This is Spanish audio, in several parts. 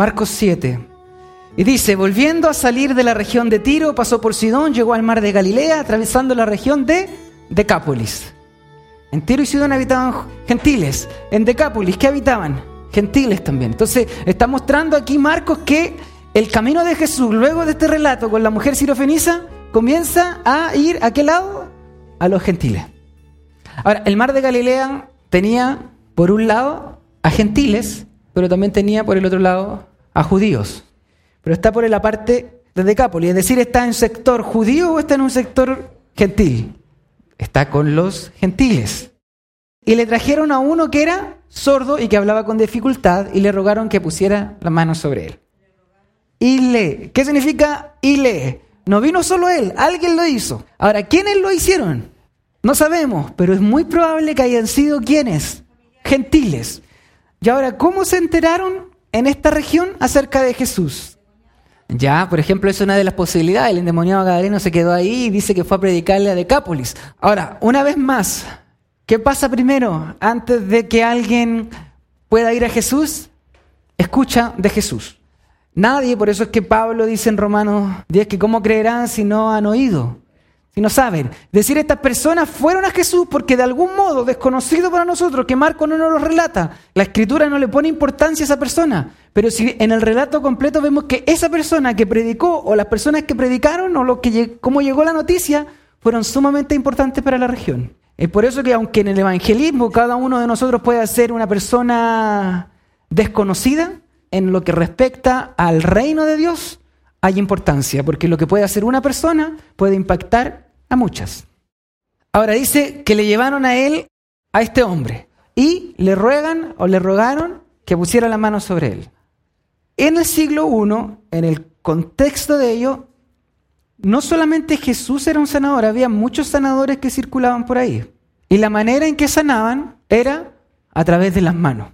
Marcos 7. Y dice, volviendo a salir de la región de Tiro, pasó por Sidón, llegó al mar de Galilea, atravesando la región de Decápolis. En Tiro y Sidón habitaban gentiles. En Decápolis, ¿qué habitaban? Gentiles también. Entonces, está mostrando aquí Marcos que el camino de Jesús, luego de este relato con la mujer sirofenisa, comienza a ir a qué lado? A los gentiles. Ahora, el mar de Galilea tenía, por un lado, a gentiles, pero también tenía por el otro lado a judíos. Pero está por la parte de Decápolis, es decir, está en sector judío o está en un sector gentil. Está con los gentiles. Y le trajeron a uno que era sordo y que hablaba con dificultad y le rogaron que pusiera la mano sobre él. Y lee. ¿Qué significa y lee? No vino solo él, alguien lo hizo. Ahora, ¿quiénes lo hicieron? No sabemos, pero es muy probable que hayan sido quienes, gentiles. Y ahora, ¿cómo se enteraron en esta región acerca de Jesús? Ya, por ejemplo, es una de las posibilidades. El endemoniado gadareno se quedó ahí y dice que fue a predicarle a Decápolis. Ahora, una vez más, ¿qué pasa primero antes de que alguien pueda ir a Jesús? Escucha de Jesús. Nadie, por eso es que Pablo dice en Romanos 10 que cómo creerán si no han oído, no saben. Decir, estas personas fueron a Jesús porque de algún modo, desconocido para nosotros, que Marco no nos lo relata, la escritura no le pone importancia a esa persona. Pero si en el relato completo vemos que esa persona que predicó o las personas que predicaron o lo que, cómo llegó la noticia fueron sumamente importantes para la región. Es por eso que aunque en el evangelismo cada uno de nosotros puede ser una persona desconocida, en lo que respecta al reino de Dios hay importancia, porque lo que puede hacer una persona puede impactar a muchas. Ahora dice que le llevaron a él, a este hombre, y le ruegan o le rogaron que pusiera la mano sobre él. En el siglo I, en el contexto de ello, no solamente Jesús era un sanador, había muchos sanadores que circulaban por ahí. Y la manera en que sanaban era a través de las manos.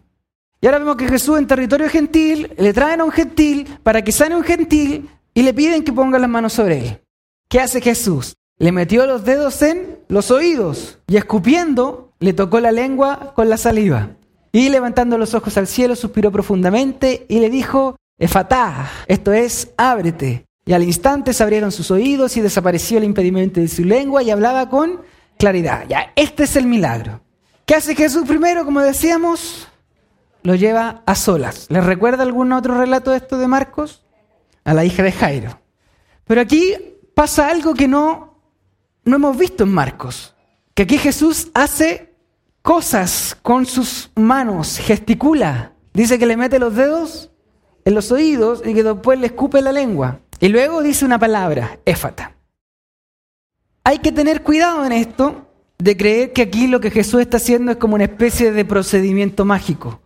Y ahora vemos que Jesús en territorio gentil le traen a un gentil para que sane un gentil y le piden que ponga las manos sobre él. ¿Qué hace Jesús? Le metió los dedos en los oídos y escupiendo le tocó la lengua con la saliva. Y levantando los ojos al cielo, suspiró profundamente y le dijo, Efatá, esto es, ábrete. Y al instante se abrieron sus oídos y desapareció el impedimento de su lengua y hablaba con claridad. Ya, este es el milagro. ¿Qué hace Jesús primero? Como decíamos, lo lleva a solas. ¿Les recuerda algún otro relato de esto de Marcos? A la hija de Jairo. Pero aquí pasa algo que no, no hemos visto en Marcos. Que aquí Jesús hace cosas con sus manos, gesticula. Dice que le mete los dedos en los oídos y que después le escupe la lengua. Y luego dice una palabra, éfata. Hay que tener cuidado en esto de creer que aquí lo que Jesús está haciendo es como una especie de procedimiento mágico.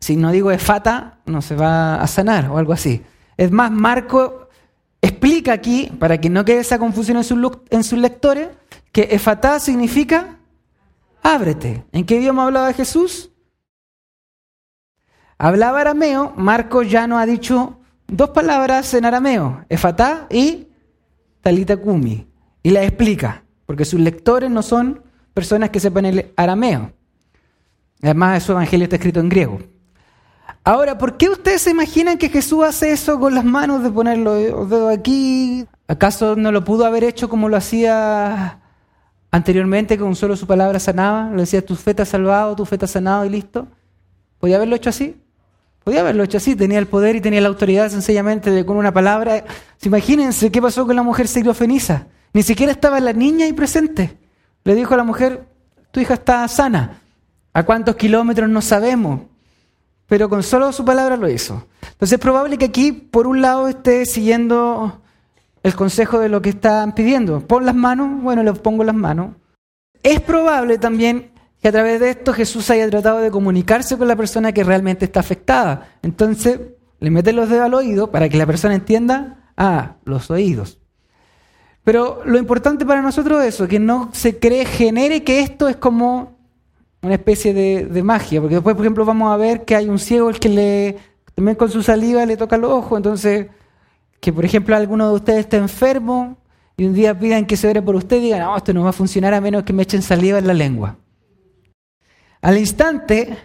Si no digo efata, no se va a sanar o algo así. Es más, Marco explica aquí, para que no quede esa confusión en sus, lectores, que efata significa ábrete. ¿En qué idioma hablaba Jesús? Hablaba arameo, Marco ya no ha dicho dos palabras en arameo, efatá y talita kumi, y la explica, porque sus lectores no son personas que sepan el arameo. Además, su evangelio está escrito en griego. Ahora, ¿por qué ustedes se imaginan que Jesús hace eso con las manos de poner los dedos aquí? ¿Acaso no lo pudo haber hecho como lo hacía Anteriormente con solo su palabra sanaba, le decía, tu fe te ha salvado, tu fe te ha sanado y listo. ¿Podía haberlo hecho así? Podía haberlo hecho así, tenía el poder y tenía la autoridad sencillamente de con una palabra. Imagínense qué pasó con la mujer siriofenisa. Ni siquiera estaba la niña ahí presente. Le dijo a la mujer, tu hija está sana. ¿A cuántos kilómetros no sabemos? Pero con solo su palabra lo hizo. Entonces es probable que aquí, por un lado, esté siguiendo el consejo de lo que están pidiendo. Pon las manos, bueno, le pongo las manos. Es probable también que a través de esto Jesús haya tratado de comunicarse con la persona que realmente está afectada. Entonces, le mete los dedos al oído para que la persona entienda, ah, los oídos. Pero lo importante para nosotros es eso, que no se cree, genere que esto es como una especie de, de, magia, porque después, por ejemplo, vamos a ver que hay un ciego el que le, también con su saliva le toca los ojos, entonces que por ejemplo alguno de ustedes está enfermo y un día pidan que se ore por usted y digan, no, esto no va a funcionar a menos que me echen saliva en la lengua. Al instante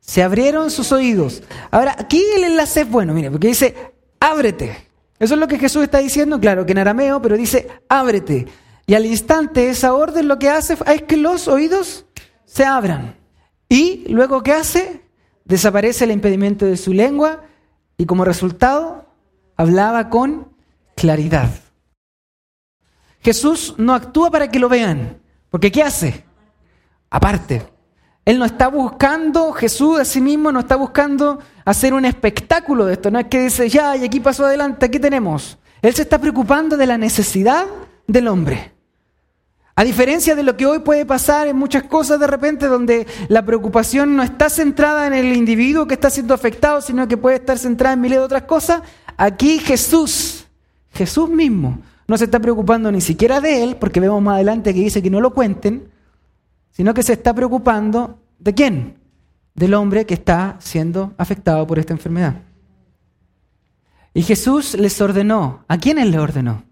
se abrieron sus oídos. Ahora, aquí el enlace es bueno, mire, porque dice, ábrete. Eso es lo que Jesús está diciendo, claro que en arameo, pero dice, ábrete. Y al instante esa orden lo que hace es que los oídos se abran. Y luego, ¿qué hace? Desaparece el impedimento de su lengua y como resultado hablaba con claridad. Jesús no actúa para que lo vean, porque ¿qué hace? Aparte, Él no está buscando, Jesús a sí mismo no está buscando hacer un espectáculo de esto, no es que dice, ya, y aquí pasó adelante, aquí tenemos. Él se está preocupando de la necesidad del hombre. A diferencia de lo que hoy puede pasar en muchas cosas de repente donde la preocupación no está centrada en el individuo que está siendo afectado, sino que puede estar centrada en miles de otras cosas, aquí Jesús, Jesús mismo, no se está preocupando ni siquiera de él, porque vemos más adelante que dice que no lo cuenten, sino que se está preocupando de quién? Del hombre que está siendo afectado por esta enfermedad. Y Jesús les ordenó. ¿A quiénes le ordenó?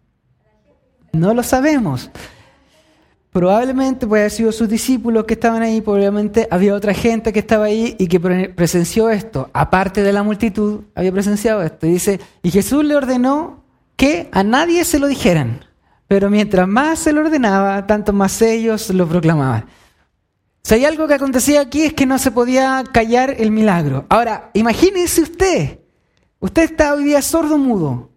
No lo sabemos. Probablemente puede haber sido sus discípulos que estaban ahí, probablemente había otra gente que estaba ahí y que presenció esto. Aparte de la multitud, había presenciado esto. Y dice, y Jesús le ordenó que a nadie se lo dijeran. Pero mientras más se lo ordenaba, tanto más ellos lo proclamaban. Si hay algo que acontecía aquí es que no se podía callar el milagro. Ahora, imagínese usted, usted está hoy día sordo mudo,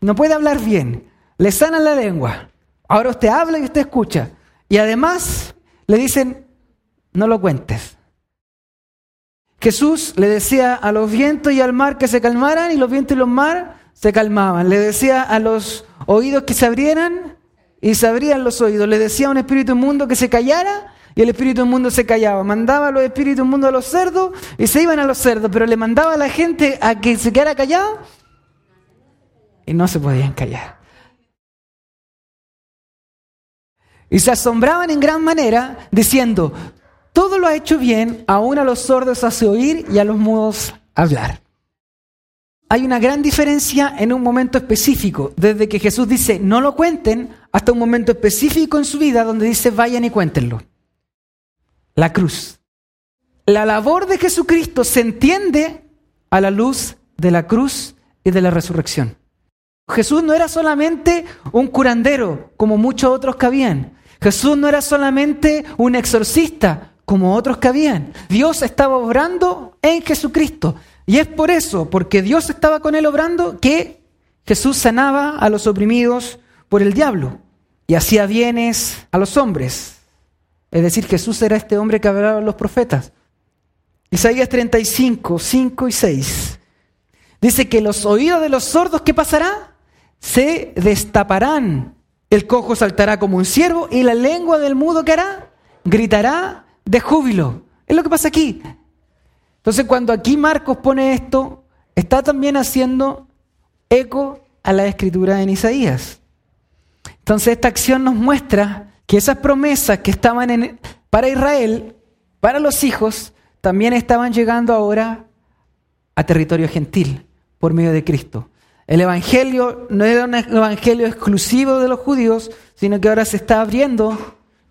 no puede hablar bien, le sanan la lengua. Ahora usted habla y usted escucha. Y además le dicen, no lo cuentes. Jesús le decía a los vientos y al mar que se calmaran y los vientos y los mar se calmaban. Le decía a los oídos que se abrieran y se abrían los oídos. Le decía a un espíritu inmundo que se callara y el espíritu inmundo se callaba. Mandaba a los espíritus inmundos a los cerdos y se iban a los cerdos, pero le mandaba a la gente a que se quedara callado y no se podían callar. Y se asombraban en gran manera, diciendo, todo lo ha hecho bien, aún a los sordos hace oír y a los mudos hablar. Hay una gran diferencia en un momento específico, desde que Jesús dice, no lo cuenten, hasta un momento específico en su vida donde dice, vayan y cuéntenlo. La cruz. La labor de Jesucristo se entiende a la luz de la cruz y de la resurrección. Jesús no era solamente un curandero, como muchos otros que habían. Jesús no era solamente un exorcista como otros que habían. Dios estaba obrando en Jesucristo. Y es por eso, porque Dios estaba con él obrando, que Jesús sanaba a los oprimidos por el diablo y hacía bienes a los hombres. Es decir, Jesús era este hombre que hablaban los profetas. Isaías 35, 5 y 6. Dice que los oídos de los sordos, ¿qué pasará? Se destaparán el cojo saltará como un ciervo y la lengua del mudo que hará gritará de júbilo. Es lo que pasa aquí. Entonces cuando aquí Marcos pone esto, está también haciendo eco a la escritura en Isaías. Entonces esta acción nos muestra que esas promesas que estaban en, para Israel, para los hijos, también estaban llegando ahora a territorio gentil por medio de Cristo. El Evangelio no era un Evangelio exclusivo de los judíos, sino que ahora se está abriendo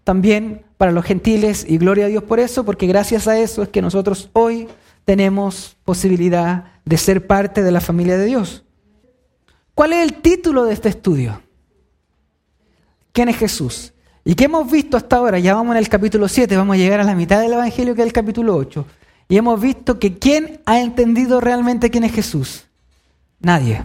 también para los gentiles y gloria a Dios por eso, porque gracias a eso es que nosotros hoy tenemos posibilidad de ser parte de la familia de Dios. ¿Cuál es el título de este estudio? ¿Quién es Jesús? ¿Y qué hemos visto hasta ahora? Ya vamos en el capítulo 7, vamos a llegar a la mitad del Evangelio que es el capítulo 8. Y hemos visto que ¿quién ha entendido realmente quién es Jesús? Nadie.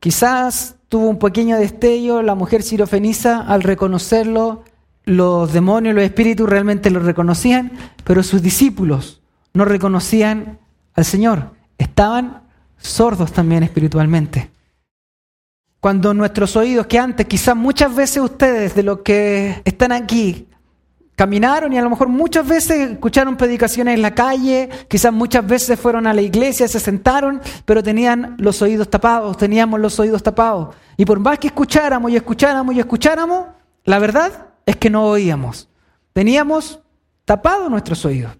Quizás tuvo un pequeño destello la mujer sirofenisa al reconocerlo, los demonios, los espíritus realmente lo reconocían, pero sus discípulos no reconocían al Señor. Estaban sordos también espiritualmente. Cuando nuestros oídos, que antes quizás muchas veces ustedes de los que están aquí Caminaron y a lo mejor muchas veces escucharon predicaciones en la calle, quizás muchas veces fueron a la iglesia, se sentaron, pero tenían los oídos tapados, teníamos los oídos tapados. Y por más que escucháramos y escucháramos y escucháramos, la verdad es que no oíamos. Teníamos tapados nuestros oídos.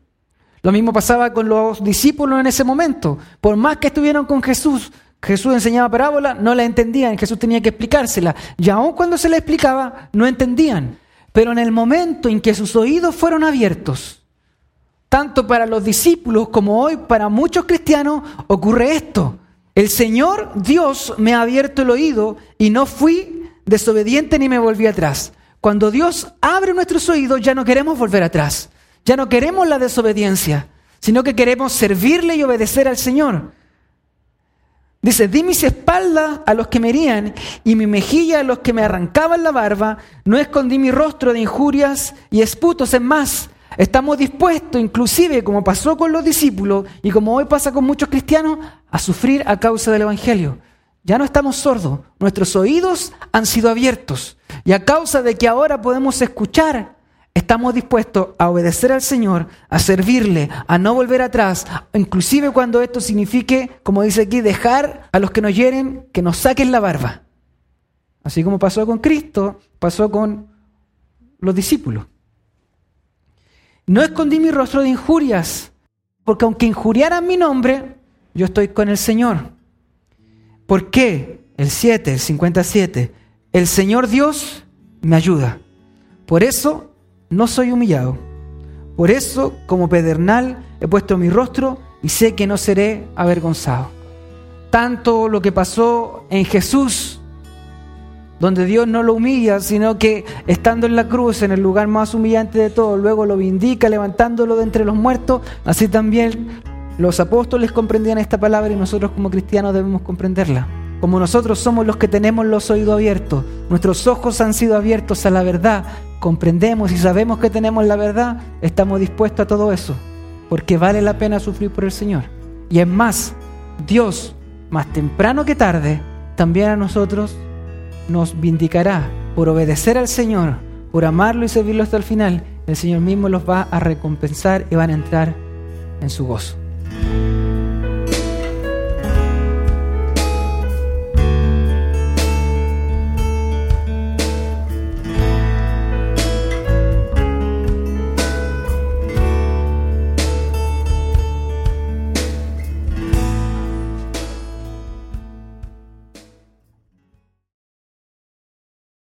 Lo mismo pasaba con los discípulos en ese momento. Por más que estuvieron con Jesús, Jesús enseñaba parábola, no la entendían, Jesús tenía que explicársela. Y aun cuando se la explicaba, no entendían. Pero en el momento en que sus oídos fueron abiertos, tanto para los discípulos como hoy para muchos cristianos ocurre esto. El Señor Dios me ha abierto el oído y no fui desobediente ni me volví atrás. Cuando Dios abre nuestros oídos ya no queremos volver atrás, ya no queremos la desobediencia, sino que queremos servirle y obedecer al Señor. Dice, di mis espaldas a los que me herían y mi mejilla a los que me arrancaban la barba, no escondí mi rostro de injurias y esputos, en más, estamos dispuestos, inclusive como pasó con los discípulos y como hoy pasa con muchos cristianos, a sufrir a causa del Evangelio. Ya no estamos sordos, nuestros oídos han sido abiertos. Y a causa de que ahora podemos escuchar estamos dispuestos a obedecer al Señor, a servirle, a no volver atrás, inclusive cuando esto signifique, como dice aquí, dejar a los que nos hieren que nos saquen la barba. Así como pasó con Cristo, pasó con los discípulos. No escondí mi rostro de injurias, porque aunque injuriaran mi nombre, yo estoy con el Señor. ¿Por qué? El 7, el 57. El Señor Dios me ayuda. Por eso no soy humillado. Por eso, como pedernal, he puesto mi rostro y sé que no seré avergonzado. Tanto lo que pasó en Jesús, donde Dios no lo humilla, sino que estando en la cruz, en el lugar más humillante de todo, luego lo vindica levantándolo de entre los muertos, así también los apóstoles comprendían esta palabra y nosotros como cristianos debemos comprenderla. Como nosotros somos los que tenemos los oídos abiertos, nuestros ojos han sido abiertos a la verdad, comprendemos y sabemos que tenemos la verdad, estamos dispuestos a todo eso, porque vale la pena sufrir por el Señor. Y es más, Dios, más temprano que tarde, también a nosotros nos vindicará por obedecer al Señor, por amarlo y servirlo hasta el final. El Señor mismo los va a recompensar y van a entrar en su gozo.